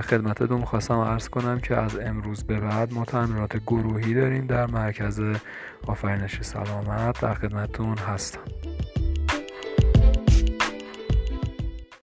خدمتتون می‌خواستم عرض کنم که از امروز به بعد ما تعمیرات گروهی داریم در مرکز آفرینش سلامت در خدمتتون هستم.